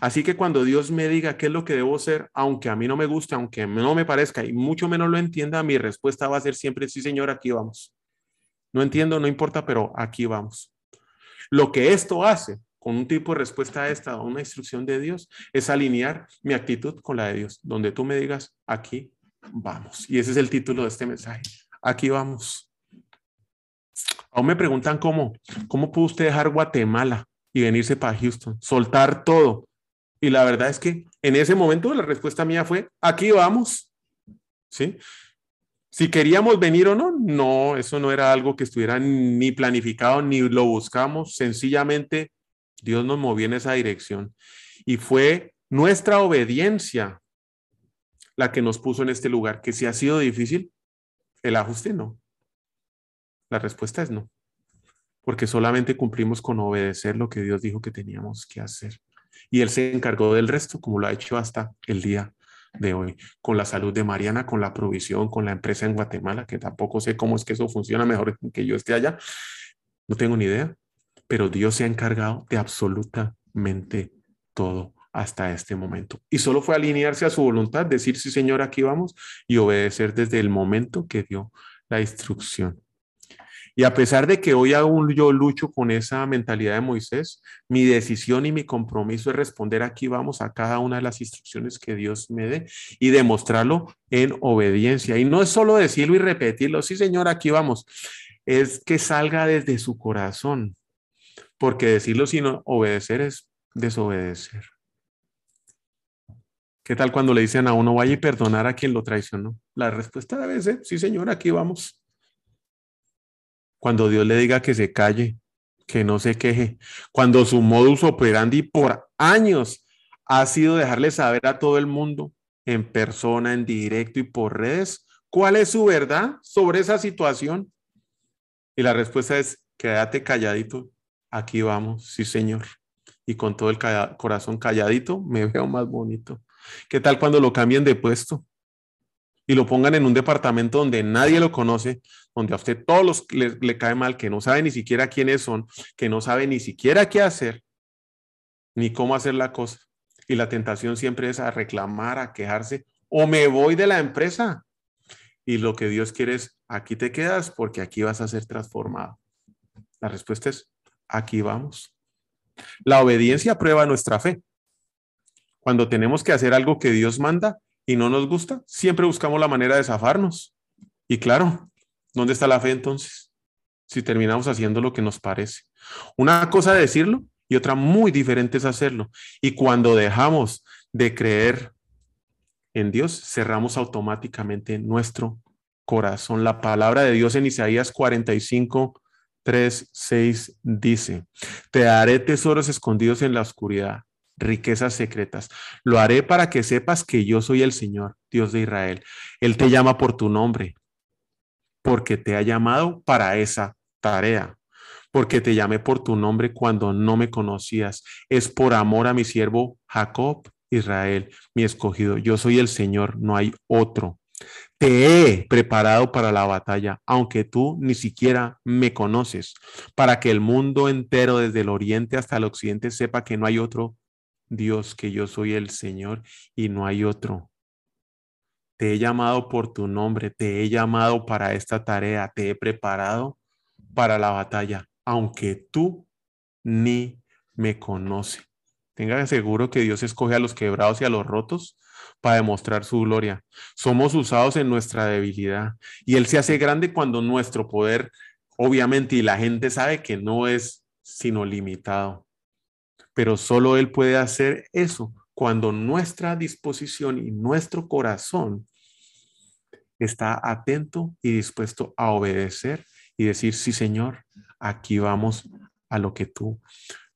Así que cuando Dios me diga qué es lo que debo hacer, aunque a mí no me guste, aunque no me parezca y mucho menos lo entienda, mi respuesta va a ser siempre, sí, Señor, aquí vamos. No entiendo, no importa, pero aquí vamos. Lo que esto hace con un tipo de respuesta a esta, una instrucción de Dios, es alinear mi actitud con la de Dios, donde tú me digas, aquí vamos. Y ese es el título de este mensaje, aquí vamos. Aún me preguntan cómo, ¿cómo pudo usted dejar Guatemala y venirse para Houston? Soltar todo. Y la verdad es que en ese momento la respuesta mía fue, aquí vamos. ¿Sí? Si queríamos venir o no, no, eso no era algo que estuviera ni planificado ni lo buscamos. Sencillamente Dios nos movió en esa dirección. Y fue nuestra obediencia la que nos puso en este lugar. Que si ha sido difícil, el ajuste no. La respuesta es no, porque solamente cumplimos con obedecer lo que Dios dijo que teníamos que hacer. Y Él se encargó del resto, como lo ha hecho hasta el día de hoy, con la salud de Mariana, con la provisión, con la empresa en Guatemala, que tampoco sé cómo es que eso funciona mejor que yo esté allá. No tengo ni idea, pero Dios se ha encargado de absolutamente todo hasta este momento. Y solo fue alinearse a su voluntad, decir, sí, Señor, aquí vamos, y obedecer desde el momento que dio la instrucción. Y a pesar de que hoy aún yo lucho con esa mentalidad de Moisés, mi decisión y mi compromiso es responder aquí vamos a cada una de las instrucciones que Dios me dé y demostrarlo en obediencia. Y no es solo decirlo y repetirlo, sí Señor, aquí vamos, es que salga desde su corazón, porque decirlo sin obedecer es desobedecer. ¿Qué tal cuando le dicen a uno, vaya y perdonar a quien lo traicionó? La respuesta debe ser, sí Señor, aquí vamos cuando Dios le diga que se calle, que no se queje, cuando su modus operandi por años ha sido dejarle saber a todo el mundo en persona, en directo y por redes, cuál es su verdad sobre esa situación. Y la respuesta es, quédate calladito, aquí vamos, sí señor. Y con todo el corazón calladito, me veo más bonito. ¿Qué tal cuando lo cambien de puesto? Y lo pongan en un departamento donde nadie lo conoce, donde a usted todos los le, le, cae mal, que no sabe ni siquiera quiénes son, que no sabe ni siquiera qué hacer, ni cómo hacer la cosa. Y la tentación siempre es a reclamar, a quejarse, o me voy de la empresa. Y lo que Dios quiere es, aquí te quedas porque aquí vas a ser transformado. La respuesta es, aquí vamos. La obediencia prueba nuestra fe. Cuando tenemos que hacer algo que Dios manda, y no nos gusta, siempre buscamos la manera de zafarnos. Y claro, ¿dónde está la fe entonces? Si terminamos haciendo lo que nos parece. Una cosa es decirlo y otra muy diferente es hacerlo. Y cuando dejamos de creer en Dios, cerramos automáticamente nuestro corazón. La palabra de Dios en Isaías 45, 3, 6 dice, te daré tesoros escondidos en la oscuridad, riquezas secretas. Lo haré para que sepas que yo soy el Señor, Dios de Israel. Él te llama por tu nombre, porque te ha llamado para esa tarea porque te llamé por tu nombre cuando no me conocías. Es por amor a mi siervo Jacob, Israel, mi escogido. Yo soy el Señor, no hay otro. Te he preparado para la batalla, aunque tú ni siquiera me conoces, para que el mundo entero, desde el oriente hasta el occidente, sepa que no hay otro Dios, que yo soy el Señor y no hay otro. Te he llamado por tu nombre, te he llamado para esta tarea, te he preparado para la batalla aunque tú ni me conoces. Tenga seguro que Dios escoge a los quebrados y a los rotos para demostrar su gloria. Somos usados en nuestra debilidad y Él se hace grande cuando nuestro poder, obviamente, y la gente sabe que no es sino limitado. Pero solo Él puede hacer eso cuando nuestra disposición y nuestro corazón está atento y dispuesto a obedecer y decir, sí, Señor, aquí vamos a lo que tú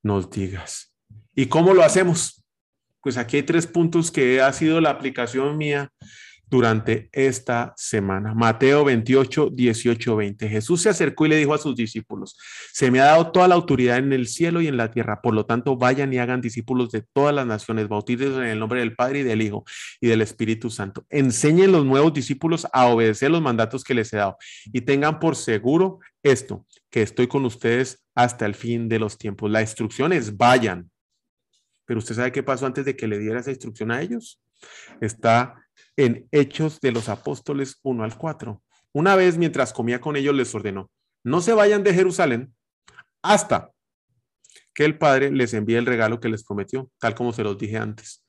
nos digas. ¿Y cómo lo hacemos? Pues aquí hay tres puntos que ha sido la aplicación mía durante esta semana. Mateo 28, 18, 20. Jesús se acercó y le dijo a sus discípulos, se me ha dado toda la autoridad en el cielo y en la tierra, por lo tanto vayan y hagan discípulos de todas las naciones, bautizados en el nombre del Padre y del Hijo y del Espíritu Santo. Enseñen los nuevos discípulos a obedecer los mandatos que les he dado y tengan por seguro esto, que estoy con ustedes hasta el fin de los tiempos. La instrucción es vayan. Pero usted sabe qué pasó antes de que le diera esa instrucción a ellos. Está en Hechos de los Apóstoles 1 al 4. Una vez mientras comía con ellos les ordenó, no se vayan de Jerusalén hasta que el Padre les envíe el regalo que les prometió, tal como se los dije antes.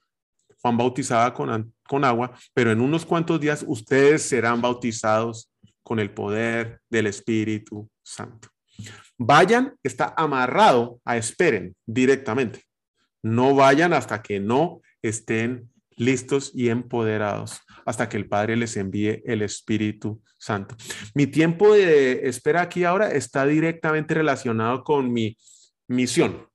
Juan bautizaba con, con agua, pero en unos cuantos días ustedes serán bautizados con el poder del Espíritu Santo. Vayan, está amarrado a esperen directamente. No vayan hasta que no estén listos y empoderados hasta que el Padre les envíe el Espíritu Santo. Mi tiempo de espera aquí ahora está directamente relacionado con mi misión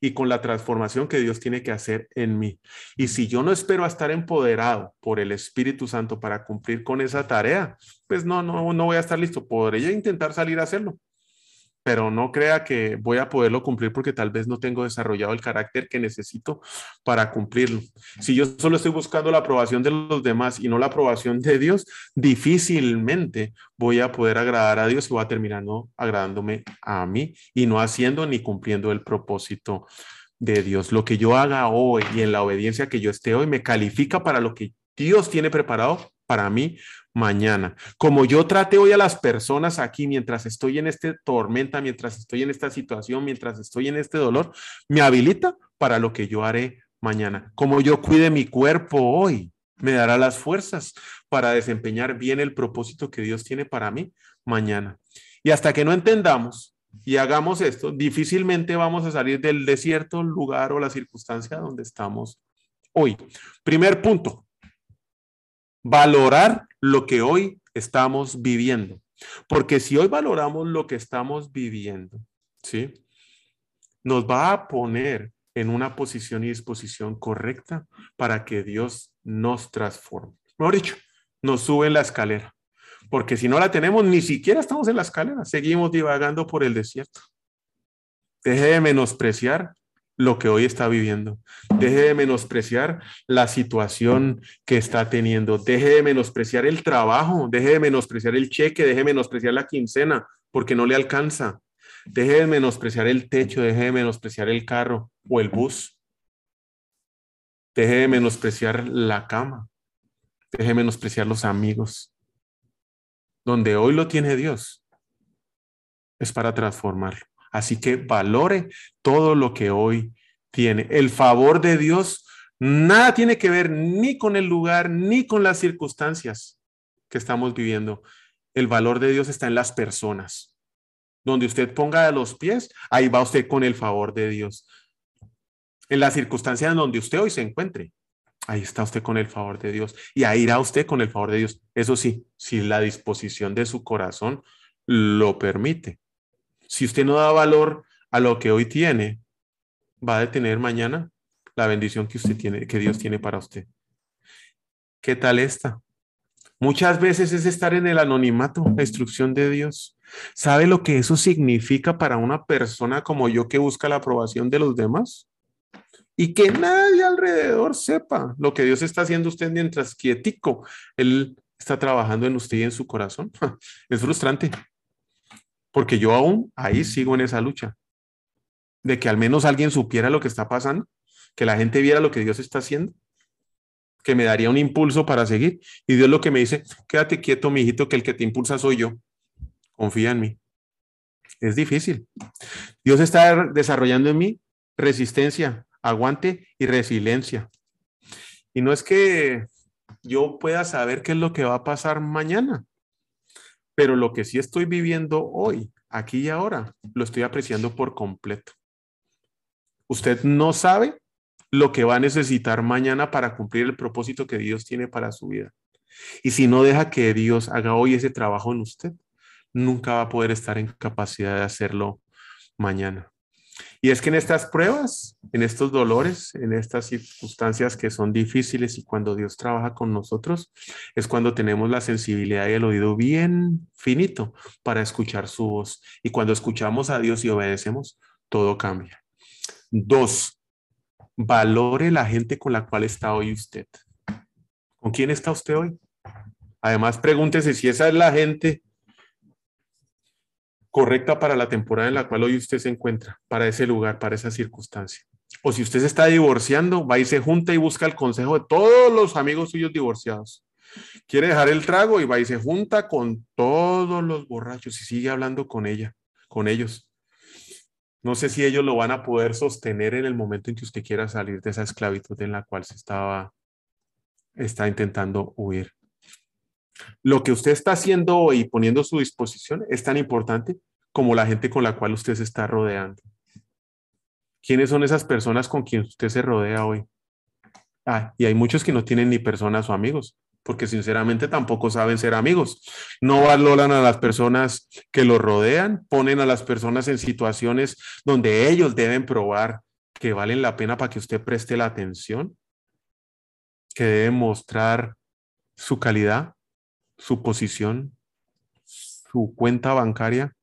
y con la transformación que Dios tiene que hacer en mí. Y si yo no espero a estar empoderado por el Espíritu Santo para cumplir con esa tarea, pues no, no, no voy a estar listo. Podría intentar salir a hacerlo, pero no crea que voy a poderlo cumplir porque tal vez no tengo desarrollado el carácter que necesito para cumplirlo. Si yo solo estoy buscando la aprobación de los demás y no la aprobación de Dios, difícilmente voy a poder agradar a Dios y voy a terminar no agradándome a mí y no haciendo ni cumpliendo el propósito de Dios. Lo que yo haga hoy y en la obediencia que yo esté hoy me califica para lo que Dios tiene preparado para mí mañana. Como yo trate hoy a las personas aquí mientras estoy en esta tormenta, mientras estoy en esta situación, mientras estoy en este dolor, me habilita para lo que yo haré mañana. Como yo cuide mi cuerpo hoy, me dará las fuerzas para desempeñar bien el propósito que Dios tiene para mí mañana. Y hasta que no entendamos y hagamos esto, difícilmente vamos a salir del desierto, lugar o la circunstancia donde estamos hoy. Primer punto, valorar lo que hoy estamos viviendo. Porque si hoy valoramos lo que estamos viviendo, ¿sí? Nos va a poner en una posición y disposición correcta para que Dios nos transforme. Mejor dicho, nos sube en la escalera. Porque si no la tenemos, ni siquiera estamos en la escalera, seguimos divagando por el desierto. Deje de menospreciar lo que hoy está viviendo. Deje de menospreciar la situación que está teniendo. Deje de menospreciar el trabajo. Deje de menospreciar el cheque. Deje de menospreciar la quincena porque no le alcanza. Deje de menospreciar el techo. Deje de menospreciar el carro o el bus. Deje de menospreciar la cama. Deje de menospreciar los amigos. Donde hoy lo tiene Dios es para transformarlo. Así que valore todo lo que hoy tiene. El favor de Dios nada tiene que ver ni con el lugar ni con las circunstancias que estamos viviendo. El valor de Dios está en las personas. Donde usted ponga los pies, ahí va usted con el favor de Dios. En la circunstancia en donde usted hoy se encuentre, ahí está usted con el favor de Dios. Y ahí irá usted con el favor de Dios. Eso sí, si la disposición de su corazón lo permite. Si usted no da valor a lo que hoy tiene, va a detener mañana la bendición que usted tiene, que Dios tiene para usted. ¿Qué tal esta? Muchas veces es estar en el anonimato, la instrucción de Dios. ¿Sabe lo que eso significa para una persona como yo que busca la aprobación de los demás? Y que nadie alrededor sepa lo que Dios está haciendo usted mientras quietico, Él está trabajando en usted y en su corazón. Es frustrante, porque yo aún ahí sigo en esa lucha, de que al menos alguien supiera lo que está pasando, que la gente viera lo que Dios está haciendo que me daría un impulso para seguir. Y Dios lo que me dice, quédate quieto, mi hijito, que el que te impulsa soy yo. Confía en mí. Es difícil. Dios está desarrollando en mí resistencia, aguante y resiliencia. Y no es que yo pueda saber qué es lo que va a pasar mañana, pero lo que sí estoy viviendo hoy, aquí y ahora, lo estoy apreciando por completo. Usted no sabe lo que va a necesitar mañana para cumplir el propósito que Dios tiene para su vida. Y si no deja que Dios haga hoy ese trabajo en usted, nunca va a poder estar en capacidad de hacerlo mañana. Y es que en estas pruebas, en estos dolores, en estas circunstancias que son difíciles y cuando Dios trabaja con nosotros, es cuando tenemos la sensibilidad y el oído bien finito para escuchar su voz. Y cuando escuchamos a Dios y obedecemos, todo cambia. Dos, valore la gente con la cual está hoy usted. ¿Con quién está usted hoy? Además, pregúntese si esa es la gente correcta para la temporada en la cual hoy usted se encuentra, para ese lugar, para esa circunstancia. O si usted se está divorciando, va y se junta y busca el consejo de todos los amigos suyos divorciados. Quiere dejar el trago y va y se junta con todos los borrachos y sigue hablando con ella, con ellos. No sé si ellos lo van a poder sostener en el momento en que usted quiera salir de esa esclavitud en la cual se estaba, está intentando huir. Lo que usted está haciendo hoy poniendo a su disposición es tan importante como la gente con la cual usted se está rodeando. ¿Quiénes son esas personas con quien usted se rodea hoy? Ah, y hay muchos que no tienen ni personas o amigos porque sinceramente tampoco saben ser amigos. No valoran a las personas que los rodean, ponen a las personas en situaciones donde ellos deben probar que valen la pena para que usted preste la atención, que deben mostrar su calidad, su posición, su cuenta bancaria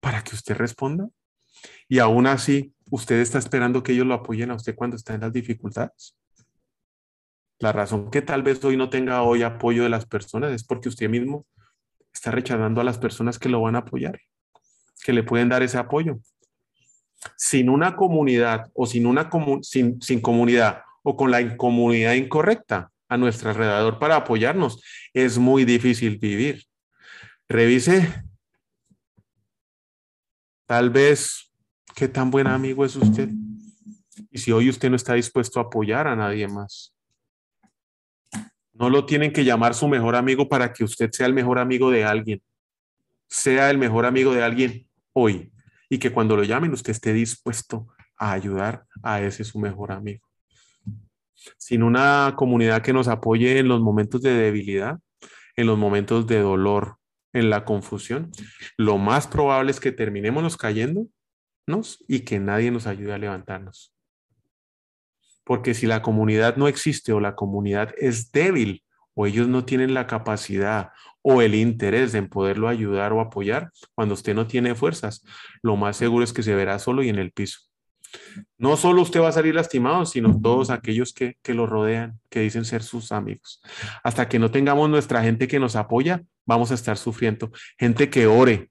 para que usted responda. Y aún así, usted está esperando que ellos lo apoyen a usted cuando está en las dificultades. La razón que tal vez hoy no tenga hoy apoyo de las personas es porque usted mismo está rechazando a las personas que lo van a apoyar, que le pueden dar ese apoyo. Sin una comunidad o sin una sin, sin comunidad o con la incomunidad incorrecta a nuestro alrededor para apoyarnos, es muy difícil vivir. Revise tal vez qué tan buen amigo es usted y si hoy usted no está dispuesto a apoyar a nadie más. No lo tienen que llamar su mejor amigo para que usted sea el mejor amigo de alguien. Sea el mejor amigo de alguien hoy. Y que cuando lo llamen usted esté dispuesto a ayudar a ese su mejor amigo. Sin una comunidad que nos apoye en los momentos de debilidad, en los momentos de dolor, en la confusión, lo más probable es que terminemos cayéndonos y que nadie nos ayude a levantarnos. Porque si la comunidad no existe o la comunidad es débil o ellos no tienen la capacidad o el interés en poderlo ayudar o apoyar, cuando usted no tiene fuerzas, lo más seguro es que se verá solo y en el piso. No solo usted va a salir lastimado, sino todos aquellos que, que lo rodean, que dicen ser sus amigos. Hasta que no tengamos nuestra gente que nos apoya, vamos a estar sufriendo. Gente que ore,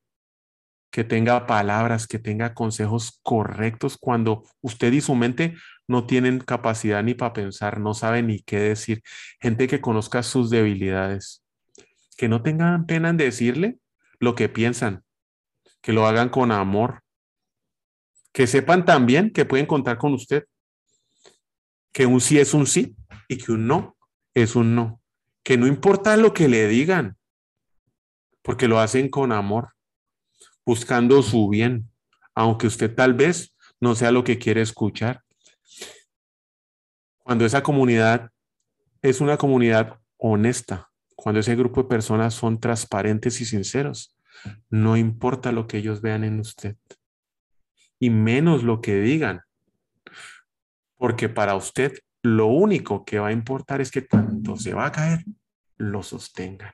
que tenga palabras, que tenga consejos correctos cuando usted y su mente no tienen capacidad ni para pensar, no saben ni qué decir. Gente que conozca sus debilidades, que no tengan pena en decirle lo que piensan, que lo hagan con amor, que sepan también que pueden contar con usted, que un sí es un sí y que un no es un no, que no importa lo que le digan, porque lo hacen con amor buscando su bien, aunque usted tal vez no sea lo que quiere escuchar. Cuando esa comunidad es una comunidad honesta, cuando ese grupo de personas son transparentes y sinceros, no importa lo que ellos vean en usted, y menos lo que digan, porque para usted lo único que va a importar es que cuando se va a caer, lo sostengan.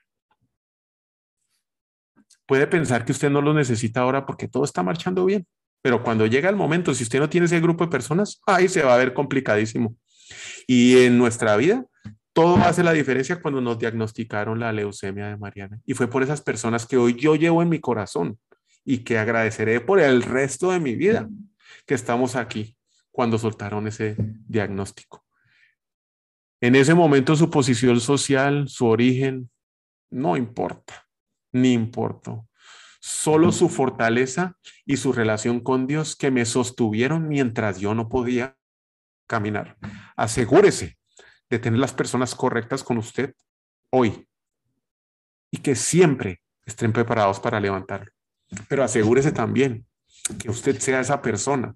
Puede pensar que usted no lo necesita ahora porque todo está marchando bien, pero cuando llega el momento, si usted no tiene ese grupo de personas, ahí se va a ver complicadísimo. Y en nuestra vida, todo hace la diferencia cuando nos diagnosticaron la leucemia de Mariana. Y fue por esas personas que hoy yo llevo en mi corazón y que agradeceré por el resto de mi vida que estamos aquí cuando soltaron ese diagnóstico. En ese momento su posición social, su origen, no importa, ni importó. Solo su fortaleza y su relación con Dios que me sostuvieron mientras yo no podía caminar. Asegúrese de tener las personas correctas con usted hoy y que siempre estén preparados para levantarlo. Pero asegúrese también que usted sea esa persona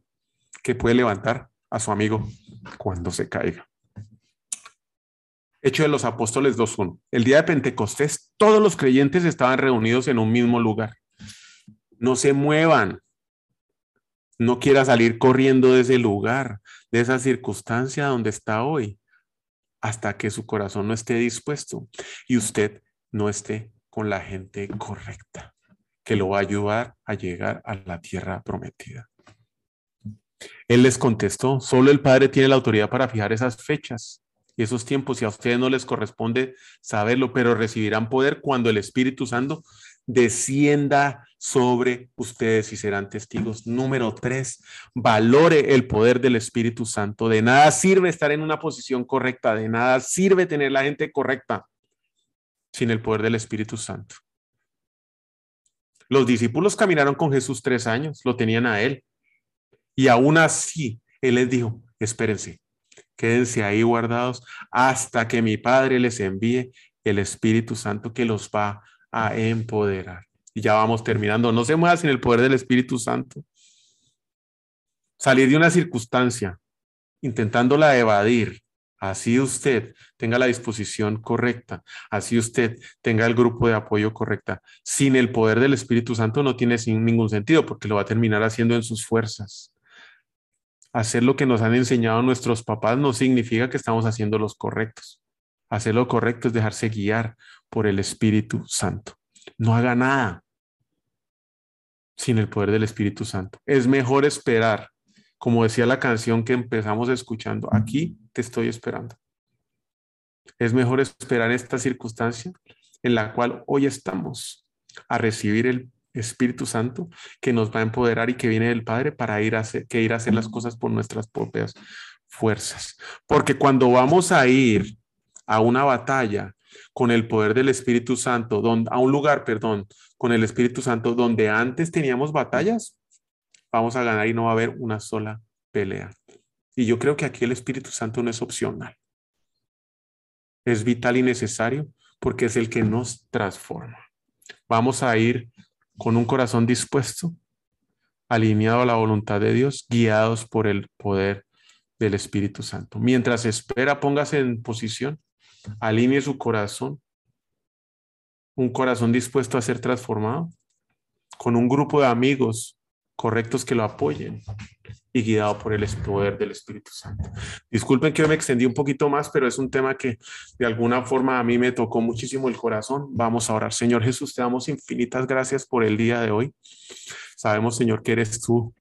que puede levantar a su amigo cuando se caiga. Hecho de los Apóstoles 2.1. El día de Pentecostés, todos los creyentes estaban reunidos en un mismo lugar. No se muevan. No quiera salir corriendo de ese lugar, de esa circunstancia donde está hoy hasta que su corazón no esté dispuesto y usted no esté con la gente correcta, que lo va a ayudar a llegar a la tierra prometida. Él les contestó, solo el Padre tiene la autoridad para fijar esas fechas y esos tiempos y a ustedes no les corresponde saberlo, pero recibirán poder cuando el Espíritu Santo descienda sobre ustedes y serán testigos. Número tres, valore el poder del Espíritu Santo. De nada sirve estar en una posición correcta, de nada sirve tener la gente correcta sin el poder del Espíritu Santo. Los discípulos caminaron con Jesús tres años, lo tenían a él. Y aún así, él les dijo, espérense, quédense ahí guardados hasta que mi Padre les envíe el Espíritu Santo que los va a empoderar. Y ya vamos terminando. No se mueva sin el poder del Espíritu Santo. Salir de una circunstancia intentándola evadir, así usted tenga la disposición correcta, así usted tenga el grupo de apoyo correcta. Sin el poder del Espíritu Santo no tiene ningún sentido porque lo va a terminar haciendo en sus fuerzas. Hacer lo que nos han enseñado nuestros papás no significa que estamos haciendo los correctos. Hacer lo correcto es dejarse guiar por el Espíritu Santo. No haga nada sin el poder del Espíritu Santo. Es mejor esperar, como decía la canción que empezamos escuchando, aquí te estoy esperando. Es mejor esperar esta circunstancia en la cual hoy estamos a recibir el Espíritu Santo que nos va a empoderar y que viene del Padre para ir a hacer, que ir a hacer las cosas por nuestras propias fuerzas. Porque cuando vamos a ir a una batalla con el poder del Espíritu Santo, a un lugar, perdón, con el Espíritu Santo donde antes teníamos batallas, vamos a ganar y no va a haber una sola pelea. Y yo creo que aquí el Espíritu Santo no es opcional. Es vital y necesario porque es el que nos transforma. Vamos a ir con un corazón dispuesto, alineado a la voluntad de Dios, guiados por el poder del Espíritu Santo. Mientras espera, póngase en posición, alinee su corazón, un corazón dispuesto a ser transformado, con un grupo de amigos correctos que lo apoyen y guiado por el poder del Espíritu Santo. Disculpen que me extendí un poquito más, pero es un tema que de alguna forma a mí me tocó muchísimo el corazón. Vamos a orar. Señor Jesús, te damos infinitas gracias por el día de hoy. Sabemos, Señor, que eres tú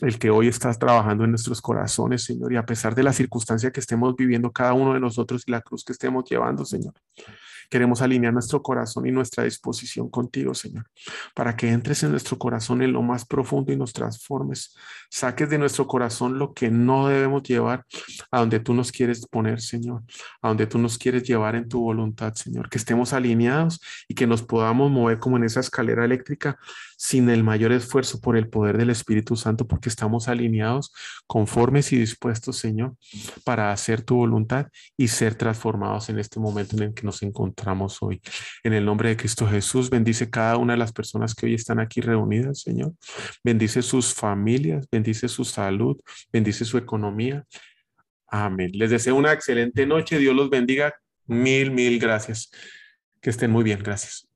el que hoy estás trabajando en nuestros corazones, Señor, y a pesar de la circunstancia que estemos viviendo cada uno de nosotros y la cruz que estemos llevando, Señor. Queremos alinear nuestro corazón y nuestra disposición contigo, Señor, para que entres en nuestro corazón en lo más profundo y nos transformes. Saques de nuestro corazón lo que no debemos llevar a donde tú nos quieres poner, Señor, a donde tú nos quieres llevar en tu voluntad, Señor. Que estemos alineados y que nos podamos mover como en esa escalera eléctrica sin el mayor esfuerzo por el poder del Espíritu Santo, porque estamos alineados, conformes y dispuestos, Señor, para hacer tu voluntad y ser transformados en este momento en el que nos encontramos hoy. En el nombre de Cristo Jesús, bendice cada una de las personas que hoy están aquí reunidas, Señor. Bendice sus familias, bendice su salud, bendice su economía. Amén. Les deseo una excelente noche. Dios los bendiga. Mil, mil gracias. Que estén muy bien. Gracias.